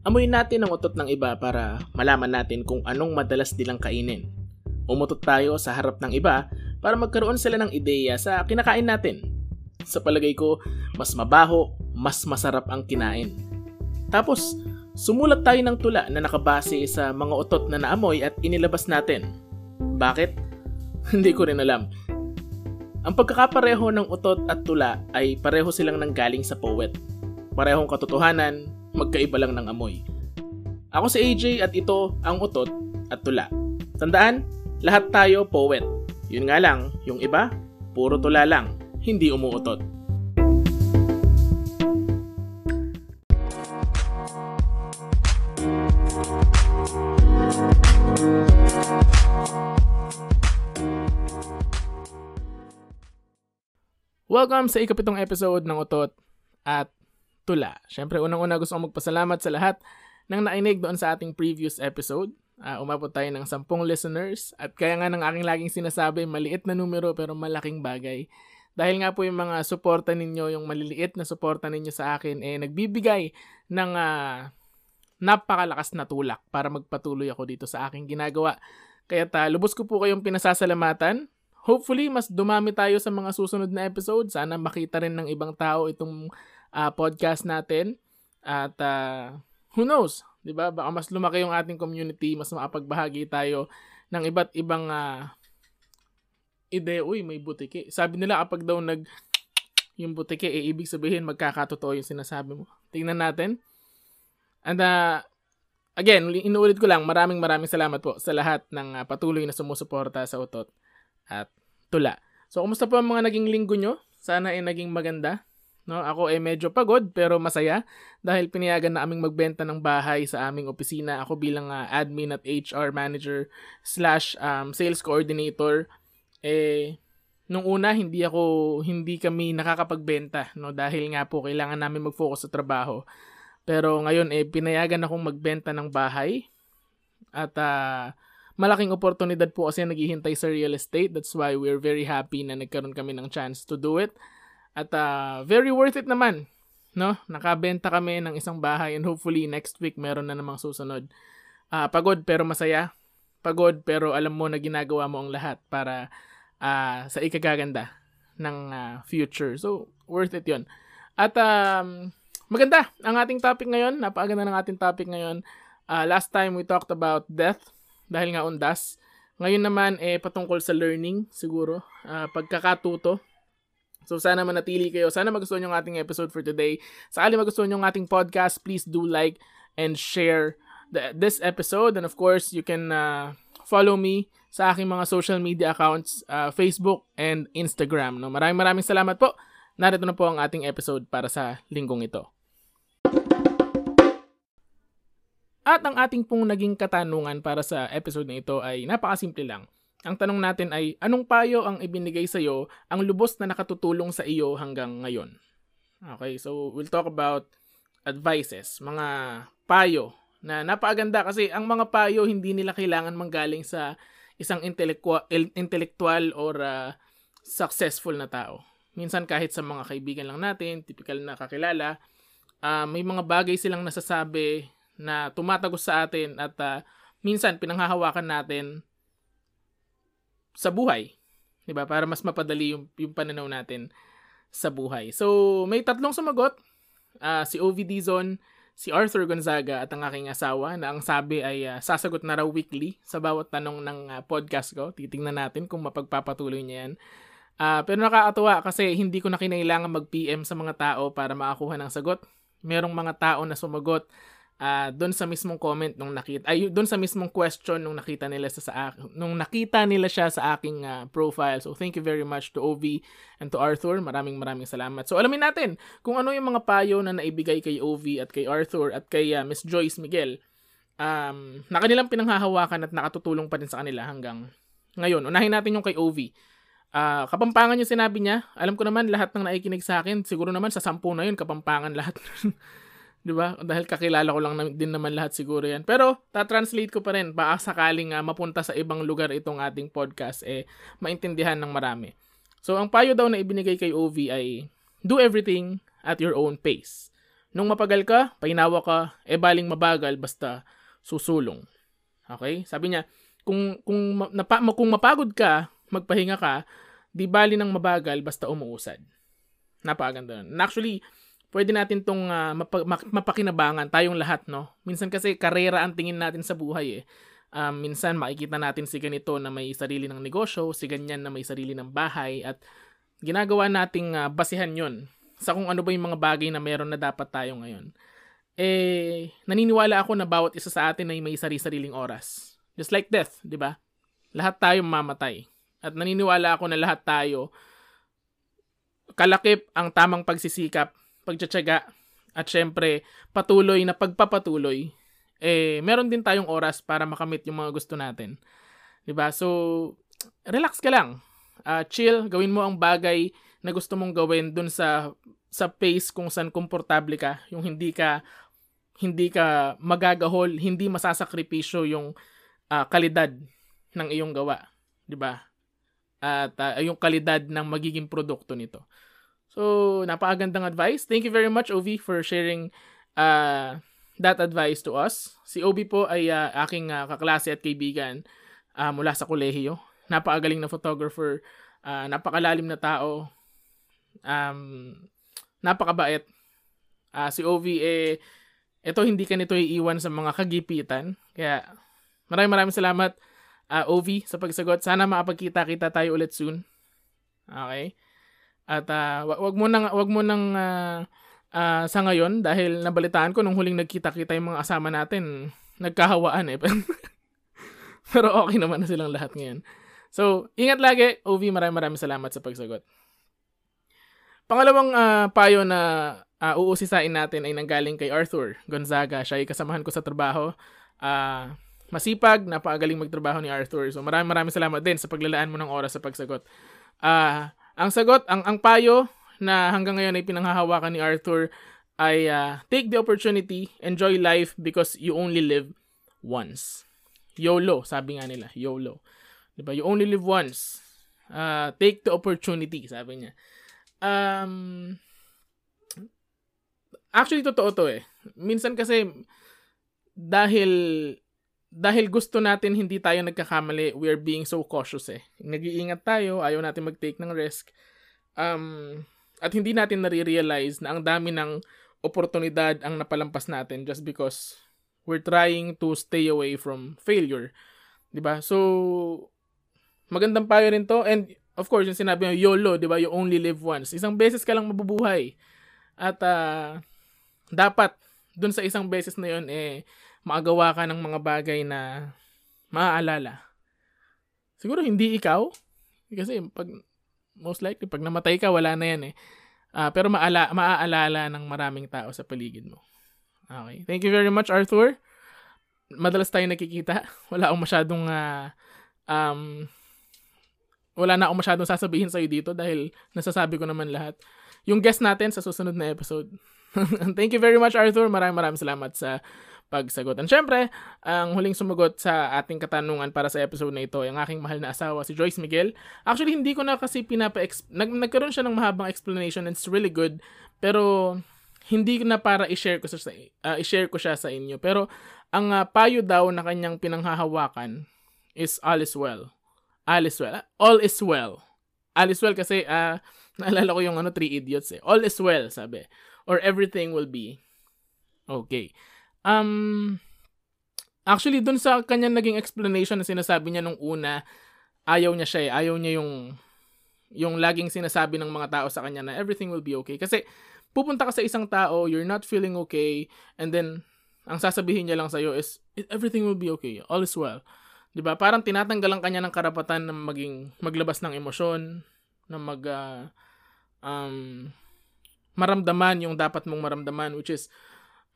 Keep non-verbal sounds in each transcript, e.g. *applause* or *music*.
Amuyin natin ang utot ng iba para malaman natin kung anong madalas nilang kainin. Umutot tayo sa harap ng iba para magkaroon sila ng ideya sa kinakain natin. Sa palagay ko, mas mabaho, mas masarap ang kinain. Tapos, sumulat tayo ng tula na nakabase sa mga utot na naamoy at inilabas natin. Bakit? *laughs* Hindi ko rin alam. Ang pagkakapareho ng utot at tula ay pareho silang nanggaling sa poet. Parehong katotohanan, magkaiba lang ng amoy. Ako si AJ at ito ang utot at tula. Tandaan, lahat tayo poet. Yun nga lang, yung iba, puro tula lang, hindi umuutot. Welcome sa ikapitong episode ng Utot at Tula. Siyempre, unang-una gusto kong magpasalamat sa lahat ng nainig doon sa ating previous episode. Uh, umabot tayo ng 10 listeners at kaya nga ng aking laging sinasabi, maliit na numero pero malaking bagay. Dahil nga po yung mga suporta ninyo, yung maliliit na suporta ninyo sa akin, eh nagbibigay ng uh, napakalakas na tulak para magpatuloy ako dito sa aking ginagawa. Kaya ta, lubos ko po kayong pinasasalamatan hopefully mas dumami tayo sa mga susunod na episode. Sana makita rin ng ibang tao itong uh, podcast natin. At uh, who knows, 'di ba? Baka mas lumaki yung ating community, mas makapagbahagi tayo ng iba't ibang uh, ide. Uy, may butike. Sabi nila kapag daw nag yung butike, eh, ibig sabihin magkakatotoo yung sinasabi mo. Tingnan natin. And uh, again, inuulit ko lang, maraming maraming salamat po sa lahat ng uh, patuloy na sumusuporta sa Utot at tula. So, kumusta po ang mga naging linggo nyo? Sana ay naging maganda. No, ako ay medyo pagod pero masaya dahil pinayagan na aming magbenta ng bahay sa aming opisina. Ako bilang uh, admin at HR manager slash um, sales coordinator. Eh, nung una hindi ako hindi kami nakakapagbenta no dahil nga po kailangan namin mag-focus sa trabaho. Pero ngayon eh pinayagan akong magbenta ng bahay at uh, malaking oportunidad po kasi naghihintay sa real estate. That's why we're very happy na nagkaroon kami ng chance to do it. At uh, very worth it naman. No? Nakabenta kami ng isang bahay and hopefully next week meron na namang susunod. Uh, pagod pero masaya. Pagod pero alam mo na ginagawa mo ang lahat para uh, sa ikagaganda ng uh, future. So, worth it yon At um, maganda ang ating topic ngayon. Napakaganda ng ating topic ngayon. Uh, last time we talked about death dahil nga undas. Ngayon naman eh patungkol sa learning siguro, uh, pagkakatuto. So sana manatili kayo. Sana magustuhan ang ating episode for today. Sakali magustuhan ang ating podcast, please do like and share the, this episode. And of course, you can uh, follow me sa aking mga social media accounts, uh, Facebook and Instagram. No? Maraming maraming salamat po. Narito na po ang ating episode para sa linggong ito. At ang ating pong naging katanungan para sa episode na ito ay napakasimple lang. Ang tanong natin ay, anong payo ang ibinigay sa iyo ang lubos na nakatutulong sa iyo hanggang ngayon? Okay, so we'll talk about advices, mga payo na napakaganda kasi ang mga payo hindi nila kailangan manggaling sa isang intellectual, intellectual or uh, successful na tao. Minsan kahit sa mga kaibigan lang natin, typical na kakilala, uh, may mga bagay silang nasasabi na tumatagos sa atin at uh, minsan pinanghahawakan natin sa buhay. 'Di ba? Para mas mapadali yung yung pananaw natin sa buhay. So, may tatlong sumagot. Uh, si OV Dizon, si Arthur Gonzaga at ang aking asawa na ang sabi ay uh, sasagot na raw weekly sa bawat tanong ng uh, podcast ko. Titingnan natin kung mapagpapatuloy niya yan. Uh, pero nakakatuwa kasi hindi ko na kinailangan mag-PM sa mga tao para makakuha ng sagot. Merong mga tao na sumagot uh, doon sa mismong comment nung nakita ay doon sa mismong question nung nakita nila sa, sa nung nakita nila siya sa aking uh, profile. So thank you very much to OV and to Arthur. Maraming maraming salamat. So alamin natin kung ano yung mga payo na naibigay kay OV at kay Arthur at kay uh, Miss Joyce Miguel. Um, na kanilang pinanghahawakan at nakatutulong pa din sa kanila hanggang ngayon. Unahin natin yung kay OV. Uh, kapampangan yung sinabi niya. Alam ko naman lahat ng naikinig sa akin, siguro naman sa sampu na yun, kapampangan lahat. *laughs* 'di ba? Dahil kakilala ko lang na, din naman lahat siguro 'yan. Pero ta-translate ko pa rin baka sakaling uh, mapunta sa ibang lugar itong ating podcast eh maintindihan ng marami. So ang payo daw na ibinigay kay OV ay do everything at your own pace. Nung mapagal ka, painawa ka, eh baling mabagal basta susulong. Okay? Sabi niya, kung kung napa, kung mapagod ka, magpahinga ka, di bali ng mabagal basta umuusad. Napakaganda nun. Actually, pwede natin tong uh, mapa, mapakinabangan tayong lahat, no? Minsan kasi karera ang tingin natin sa buhay eh. Um, minsan makikita natin si ganito na may sarili ng negosyo, si ganyan na may sarili ng bahay at ginagawa nating uh, basihan yon sa kung ano ba yung mga bagay na meron na dapat tayo ngayon. Eh, naniniwala ako na bawat isa sa atin ay may sarili-sariling oras. Just like death, di ba? Lahat tayo mamatay. At naniniwala ako na lahat tayo kalakip ang tamang pagsisikap, pagtsatsaga, at syempre patuloy na pagpapatuloy, eh meron din tayong oras para makamit yung mga gusto natin. 'Di ba? So relax ka lang. Uh, chill, gawin mo ang bagay na gusto mong gawin dun sa sa pace kung saan komportable ka, yung hindi ka hindi ka magagahol, hindi masasakripisyo yung uh, kalidad ng iyong gawa, 'di ba? At uh, yung kalidad ng magiging produkto nito. So, napakagandang advice. Thank you very much Ovi for sharing uh, that advice to us. Si Obi po ay uh, aking uh, kaklase at kaibigan uh, mula sa kolehiyo. Napakagaling na photographer, uh, napakalalim na tao. Um, napakabait. Uh, si Ovi eh ito hindi ka nito iiwan sa mga kagipitan. Kaya maraming maraming salamat uh, Ovi sa pagsagot. Sana makapagkita-kita tayo ulit soon. Okay? At uh, wag mo nang wag mo nang uh, uh, sa ngayon dahil nabalitaan ko nung huling nagkita-kita yung mga asama natin, nagkahawaan eh. *laughs* Pero okay naman na silang lahat ngayon. So, ingat lagi. Ovi, maraming maraming salamat sa pagsagot. Pangalawang uh, payo na uh, uusisain natin ay nanggaling kay Arthur Gonzaga. Siya ay kasamahan ko sa trabaho. Uh, masipag, napakagaling magtrabaho ni Arthur. So maraming maraming salamat din sa paglalaan mo ng oras sa pagsagot. Uh, ang sagot, ang, ang payo na hanggang ngayon ay pinanghahawakan ni Arthur ay uh, take the opportunity, enjoy life because you only live once. YOLO, sabi nga nila, YOLO. Diba? You only live once. Uh, take the opportunity, sabi niya. Um, actually, totoo to eh. Minsan kasi, dahil dahil gusto natin hindi tayo nagkakamali, we are being so cautious eh. Nag-iingat tayo, ayaw natin mag-take ng risk. Um, at hindi natin nare-realize na ang dami ng oportunidad ang napalampas natin just because we're trying to stay away from failure. 'Di ba? So magandang payo rin to and of course, yung sinabi mo, YOLO, di? You only live once. Isang beses ka lang mabubuhay. At uh, dapat, dun sa isang beses na yun, eh, makagawa ka ng mga bagay na maaalala. Siguro hindi ikaw. Kasi pag, most likely, pag namatay ka, wala na yan eh. Uh, pero maala, maaalala ng maraming tao sa paligid mo. Okay. Thank you very much, Arthur. Madalas tayo nakikita. *laughs* Wala akong masyadong uh, um, wala na akong masyadong sasabihin sa'yo dito dahil nasasabi ko naman lahat. Yung guest natin sa susunod na episode. *laughs* Thank you very much, Arthur. Maraming maraming salamat sa pagsagot. And syempre, ang huling sumagot sa ating katanungan para sa episode na ito, ay ang aking mahal na asawa, si Joyce Miguel. Actually, hindi ko na kasi pinapa nag nagkaroon siya ng mahabang explanation and it's really good. Pero hindi na para i-share ko sa uh, i-share ko siya sa inyo. Pero ang uh, payo daw na kanyang pinanghahawakan is all is well all is well. All is well. All is well kasi uh, *laughs* naalala ko yung ano, Three Idiots eh. All is well, sabi. Or everything will be okay. Um, actually, dun sa kanya naging explanation na sinasabi niya nung una, ayaw niya siya eh. Ayaw niya yung yung laging sinasabi ng mga tao sa kanya na everything will be okay. Kasi pupunta ka sa isang tao, you're not feeling okay, and then ang sasabihin niya lang sa'yo is, everything will be okay, all is well. 'Di ba? Parang tinatanggalan kanya ng karapatan na maging maglabas ng emosyon, na mag uh, um, maramdaman yung dapat mong maramdaman which is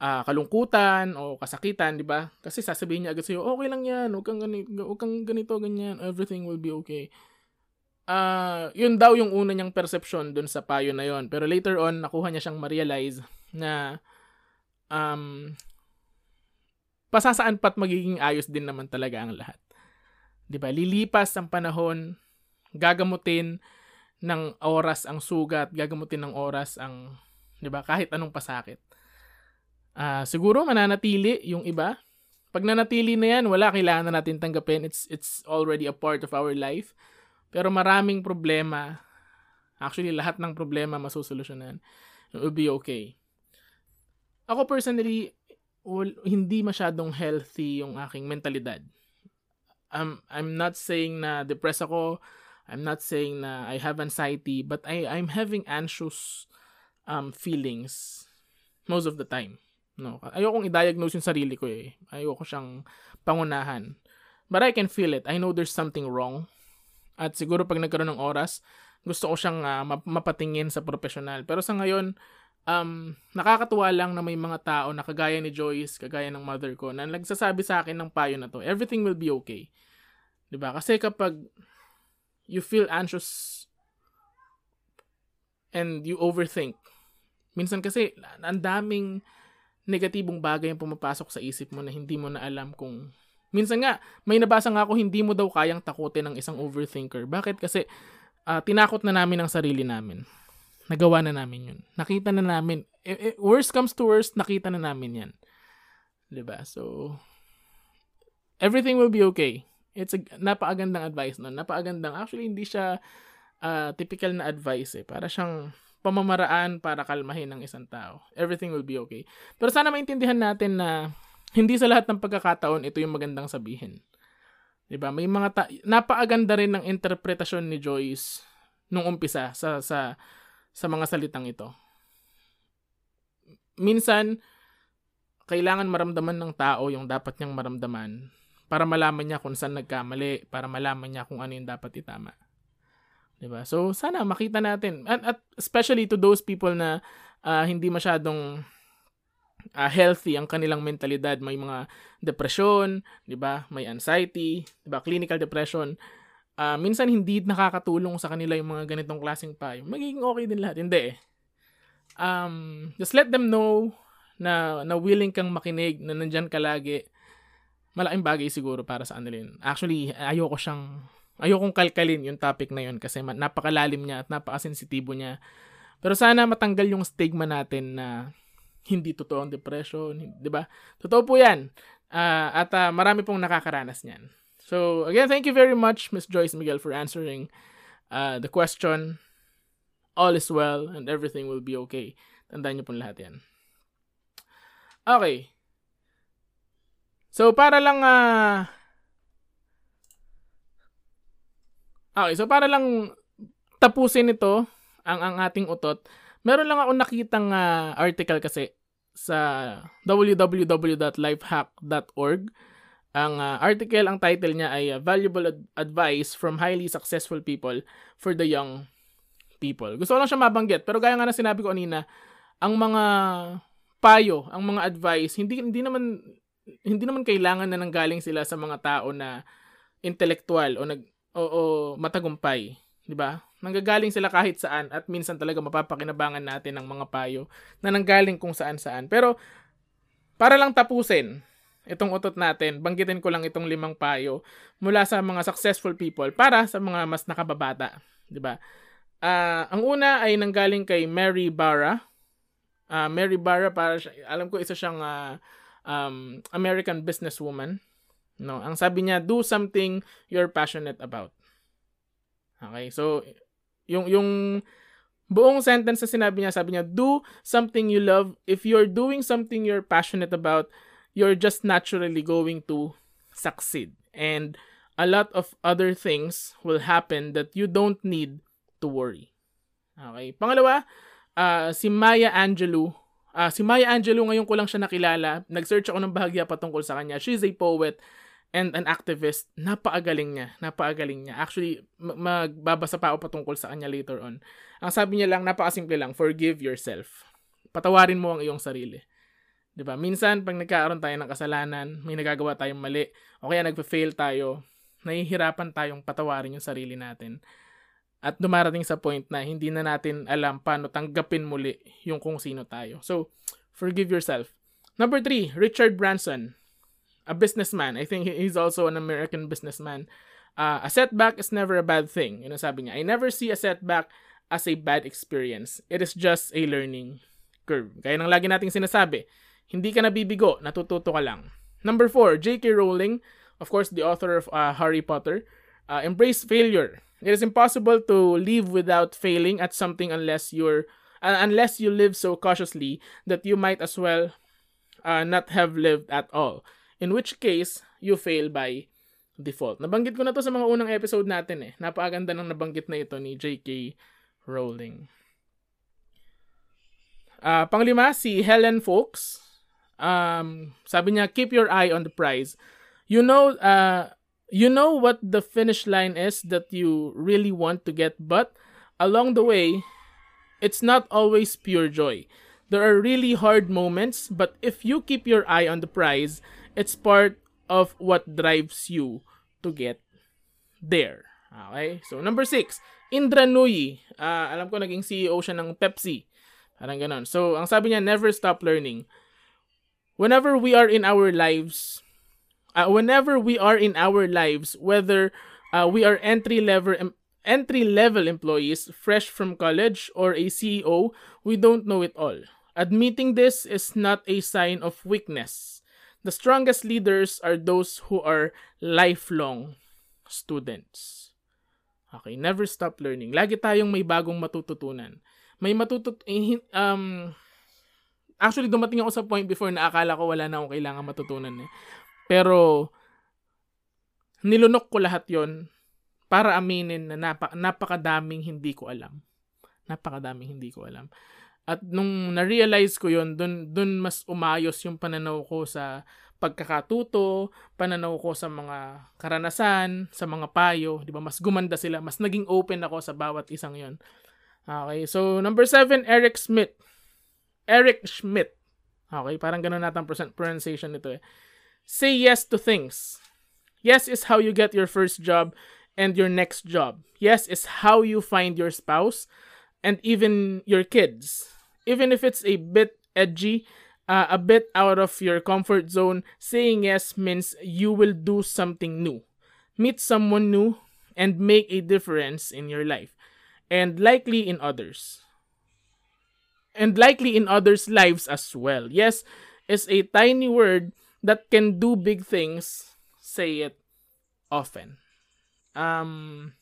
uh, kalungkutan o kasakitan, 'di ba? Kasi sasabihin niya agad sa iyo, "Okay lang 'yan, huwag kang ganito, huwag kang ganito ganyan, everything will be okay." Uh, yun daw yung una niyang perception dun sa payo na yon. Pero later on, nakuha niya siyang ma-realize na um, pasasaan pat magiging ayos din naman talaga ang lahat. 'Di ba? Lilipas ang panahon, gagamutin ng oras ang sugat, gagamutin ng oras ang 'di ba? Kahit anong pasakit. Uh, siguro mananatili yung iba. Pag nanatili na yan, wala kailangan na natin tanggapin. It's, it's already a part of our life. Pero maraming problema, actually lahat ng problema masusolusyonan. It will be okay. Ako personally, well, hindi masyadong healthy yung aking mentalidad. I'm, I'm not saying na depressed ako. I'm not saying na I have anxiety. But I, I'm having anxious um, feelings most of the time. No, ayokong i-diagnose yung sarili ko eh. Ayoko siyang pangunahan. But I can feel it. I know there's something wrong. At siguro pag nagkaroon ng oras, gusto ko siyang uh, mapatingin sa profesional. Pero sa ngayon, um, nakakatuwa lang na may mga tao na kagaya ni Joyce, kagaya ng mother ko, na nagsasabi sa akin ng payo na to, everything will be okay. ba? Kasi kapag you feel anxious and you overthink, minsan kasi ang daming negatibong bagay ang pumapasok sa isip mo na hindi mo na alam kung minsan nga may nabasa nga ako hindi mo daw kayang takutin ng isang overthinker. Bakit? Kasi uh, tinakot na namin ang sarili namin. Nagawa na namin yun. Nakita na namin. E, e, worst comes to worst, nakita na namin yan. ba? So everything will be okay. It's a napakagandang advice noon. Napakagandang. Actually hindi siya uh, typical na advice eh. Para siyang pamamaraan para kalmahin ng isang tao. Everything will be okay. Pero sana maintindihan natin na hindi sa lahat ng pagkakataon ito yung magandang sabihin. 'Di ba? May mga ta- napaaganda rin ng interpretasyon ni Joyce nung umpisa sa sa sa mga salitang ito. Minsan kailangan maramdaman ng tao yung dapat niyang maramdaman para malaman niya kung saan nagkamali, para malaman niya kung ano yung dapat itama. 'Di ba? So sana makita natin at, at especially to those people na uh, hindi masyadong uh, healthy ang kanilang mentalidad, may mga depression, 'di ba? May anxiety, 'di ba? Clinical depression. Uh, minsan hindi nakakatulong sa kanila yung mga ganitong klaseng payo. Magiging okay din lahat, hindi eh. Um, just let them know na na willing kang makinig, na nandiyan ka lagi. Malaking bagay siguro para sa kanila. Actually, ayoko siyang Ayokong kalkalin yung topic na yun kasi napakalalim niya at napakasensitibo niya. Pero sana matanggal yung stigma natin na hindi totoo ang depression, 'di ba? Totoo po 'yan. Uh, at uh, marami pong nakakaranas niyan. So, again, thank you very much Miss Joyce Miguel for answering uh, the question. All is well and everything will be okay. Tandaan niyo po lahat 'yan. Okay. So, para lang uh, Okay, so para lang tapusin ito, ang, ang ating utot, meron lang ako nakitang uh, article kasi sa www.lifehack.org. Ang uh, article, ang title niya ay uh, Valuable Ad- Advice from Highly Successful People for the Young People. Gusto ko lang siya mabanggit, pero gaya nga na sinabi ko kanina, ang mga payo, ang mga advice, hindi hindi naman hindi naman kailangan na nanggaling sila sa mga tao na intellectual o nag oo, matagumpay, 'di ba? Nanggagaling sila kahit saan at minsan talaga mapapakinabangan natin ng mga payo na nanggaling kung saan-saan. Pero para lang tapusin itong utot natin, banggitin ko lang itong limang payo mula sa mga successful people para sa mga mas nakababata, 'di ba? Uh, ang una ay nanggaling kay Mary Barra. Uh, Mary Barra para alam ko isa siyang uh, um, American businesswoman No, ang sabi niya, do something you're passionate about. Okay, so yung yung buong sentence na sinabi niya, sabi niya, do something you love. If you're doing something you're passionate about, you're just naturally going to succeed. And a lot of other things will happen that you don't need to worry. Okay. Pangalawa, uh, si Maya Angelou. Uh, si Maya Angelou, ngayon ko lang siya nakilala. Nag-search ako ng bahagya patungkol sa kanya. She's a poet and an activist, napakagaling niya. Napakagaling niya. Actually, magbabasa pa ako patungkol sa kanya later on. Ang sabi niya lang, napakasimple lang, forgive yourself. Patawarin mo ang iyong sarili. 'Di ba? Minsan pag nagkaaroon tayo ng kasalanan, may nagagawa tayong mali, o kaya nagfa-fail tayo, nahihirapan tayong patawarin yung sarili natin. At dumarating sa point na hindi na natin alam paano tanggapin muli yung kung sino tayo. So, forgive yourself. Number three, Richard Branson a businessman. I think he's also an American businessman. Uh, a setback is never a bad thing. Yun ang sabi niya. I never see a setback as a bad experience. It is just a learning curve. Kaya nang lagi nating sinasabi, Hindi ka nabibigo, natututo ka lang. Number four, J.K. Rowling, of course, the author of uh, Harry Potter, uh, embrace failure. It is impossible to live without failing at something unless you're uh, unless you live so cautiously that you might as well uh, not have lived at all. In which case, you fail by default. Nabanggit ko na to sa mga unang episode natin eh. Napakaganda ng nabanggit na ito ni J.K. Rowling. Uh, panglima, si Helen Folks. Um, sabi niya, keep your eye on the prize. You know, uh, you know what the finish line is that you really want to get, but along the way, it's not always pure joy. There are really hard moments, but if you keep your eye on the prize, it's part of what drives you to get there. Okay? So, number six, Indra Nooyi. Uh, alam ko naging CEO siya ng Pepsi. Parang ganon. So, ang sabi niya, never stop learning. Whenever we are in our lives, uh, whenever we are in our lives, whether uh, we are entry level entry level employees fresh from college or a CEO, we don't know it all. Admitting this is not a sign of weakness. The strongest leaders are those who are lifelong students. Okay, never stop learning. Lagi tayong may bagong matututunan. May matutut eh, um actually dumating ako sa point before na akala ko wala na akong kailangan matutunan eh. Pero, nilunok ko lahat yon para aminin na napa, napakadaming hindi ko alam. Napakadaming hindi ko alam. At nung na-realize ko yon dun, dun mas umayos yung pananaw ko sa pagkakatuto, pananaw ko sa mga karanasan, sa mga payo, di ba? Mas gumanda sila, mas naging open ako sa bawat isang yon. Okay, so number seven, Eric Smith. Eric Schmidt. Okay, parang ganun natin pronunciation nito eh. Say yes to things. Yes is how you get your first job and your next job. Yes is how you find your spouse and even your kids. Even if it's a bit edgy, uh, a bit out of your comfort zone, saying yes means you will do something new, meet someone new, and make a difference in your life, and likely in others. And likely in others' lives as well. Yes is a tiny word that can do big things say it often. Um,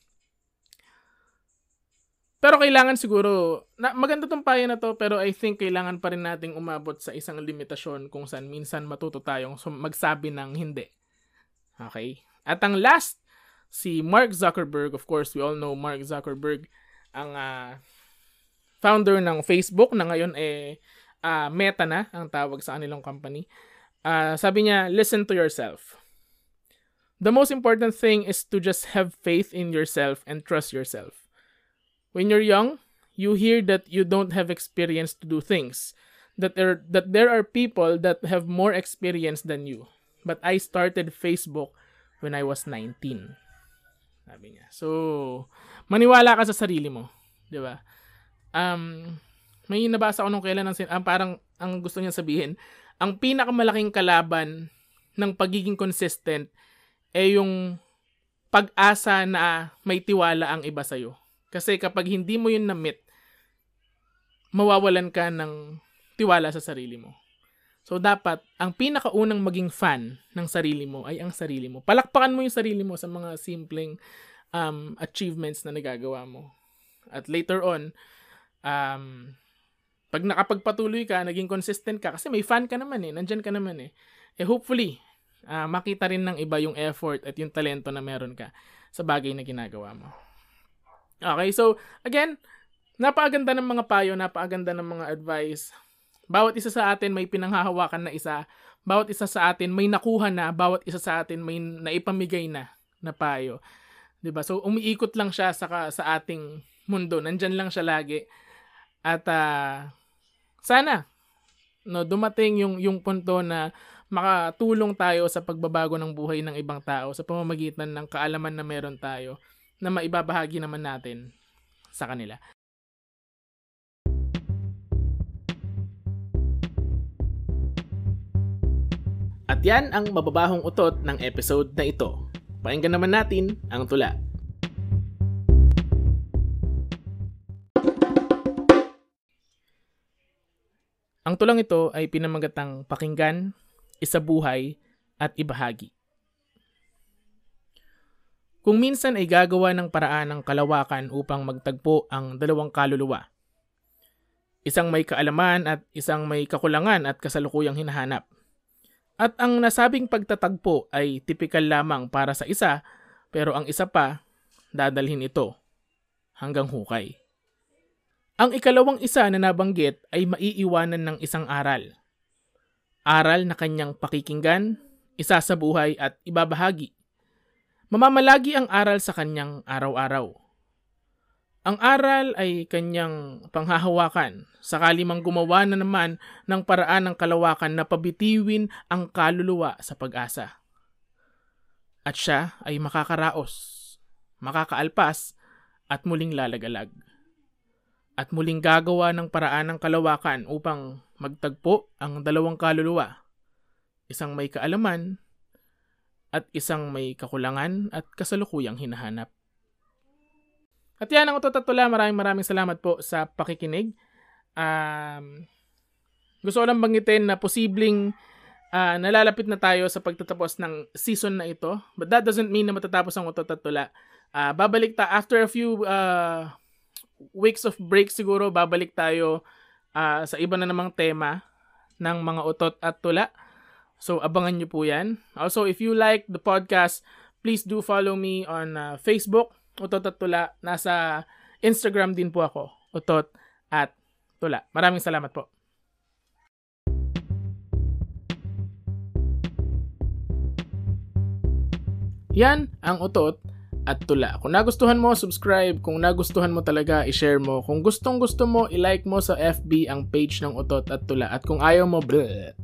pero kailangan siguro, na, maganda tong payo na to, pero I think kailangan pa rin nating umabot sa isang limitasyon kung saan minsan matuto tayong magsabi ng hindi. Okay? At ang last, si Mark Zuckerberg, of course, we all know Mark Zuckerberg, ang uh, founder ng Facebook na ngayon eh uh, Meta na ang tawag sa kanilang company. Uh, sabi niya, listen to yourself. The most important thing is to just have faith in yourself and trust yourself. When you're young, you hear that you don't have experience to do things, that there that there are people that have more experience than you. But I started Facebook when I was 19. Sabi niya. So, maniwala ka sa sarili mo, 'di ba? Um, may nabasa ako nung kailan ng um, parang ang gusto niya sabihin, ang pinakamalaking kalaban ng pagiging consistent ay yung pag-asa na may tiwala ang iba sa'yo. Kasi kapag hindi mo yun na-meet, mawawalan ka ng tiwala sa sarili mo. So dapat, ang pinakaunang maging fan ng sarili mo ay ang sarili mo. Palakpakan mo yung sarili mo sa mga simpleng um, achievements na nagagawa mo. At later on, um, pag nakapagpatuloy ka, naging consistent ka, kasi may fan ka naman eh, nandyan ka naman eh. Eh hopefully, uh, makita rin ng iba yung effort at yung talento na meron ka sa bagay na ginagawa mo. Okay, so again, napakaganda ng mga payo, napakaganda ng mga advice. Bawat isa sa atin may pinanghahawakan na isa. Bawat isa sa atin may nakuha na, bawat isa sa atin may naipamigay na na payo. 'Di ba? So umiikot lang siya sa sa ating mundo. Nandiyan lang siya lagi. At uh, sana no dumating yung yung punto na makatulong tayo sa pagbabago ng buhay ng ibang tao sa pamamagitan ng kaalaman na meron tayo na maibabahagi naman natin sa kanila. At yan ang mababahong utot ng episode na ito. Pakinggan naman natin ang tula. Ang tulang ito ay pinamagatang pakinggan, isabuhay, at ibahagi. Kung minsan ay gagawa ng paraan ng kalawakan upang magtagpo ang dalawang kaluluwa. Isang may kaalaman at isang may kakulangan at kasalukuyang hinahanap. At ang nasabing pagtatagpo ay tipikal lamang para sa isa pero ang isa pa dadalhin ito hanggang hukay. Ang ikalawang isa na nabanggit ay maiiwanan ng isang aral. Aral na kanyang pakikinggan, isa sa buhay at ibabahagi. Mamamalagi ang aral sa kanyang araw-araw. Ang aral ay kanyang panghahawakan, sakali mang gumawa na naman ng paraan ng kalawakan na pabitiwin ang kaluluwa sa pag-asa. At siya ay makakaraos, makakaalpas, at muling lalagalag at muling gagawa ng paraan ng kalawakan upang magtagpo ang dalawang kaluluwa, isang may kaalaman at isang may kakulangan at kasalukuyang hinahanap. At yan ang utotatula. Maraming maraming salamat po sa pakikinig. Um, gusto ko lang banggitin na posibleng uh, nalalapit na tayo sa pagtatapos ng season na ito. But that doesn't mean na matatapos ang utotatula. Uh, babalik ta after a few uh, weeks of break siguro babalik tayo uh, sa iba na namang tema ng mga utot at tula. So abangan nyo po yan. Also, if you like the podcast, please do follow me on uh, Facebook, Utot at Tula. Nasa Instagram din po ako, Utot at Tula. Maraming salamat po. Yan ang utot at tula. Kung nagustuhan mo, subscribe. Kung nagustuhan mo talaga, i-share mo. Kung gustong gusto mo, i-like mo sa FB ang page ng Utot at Tula. At kung ayaw mo, bleh.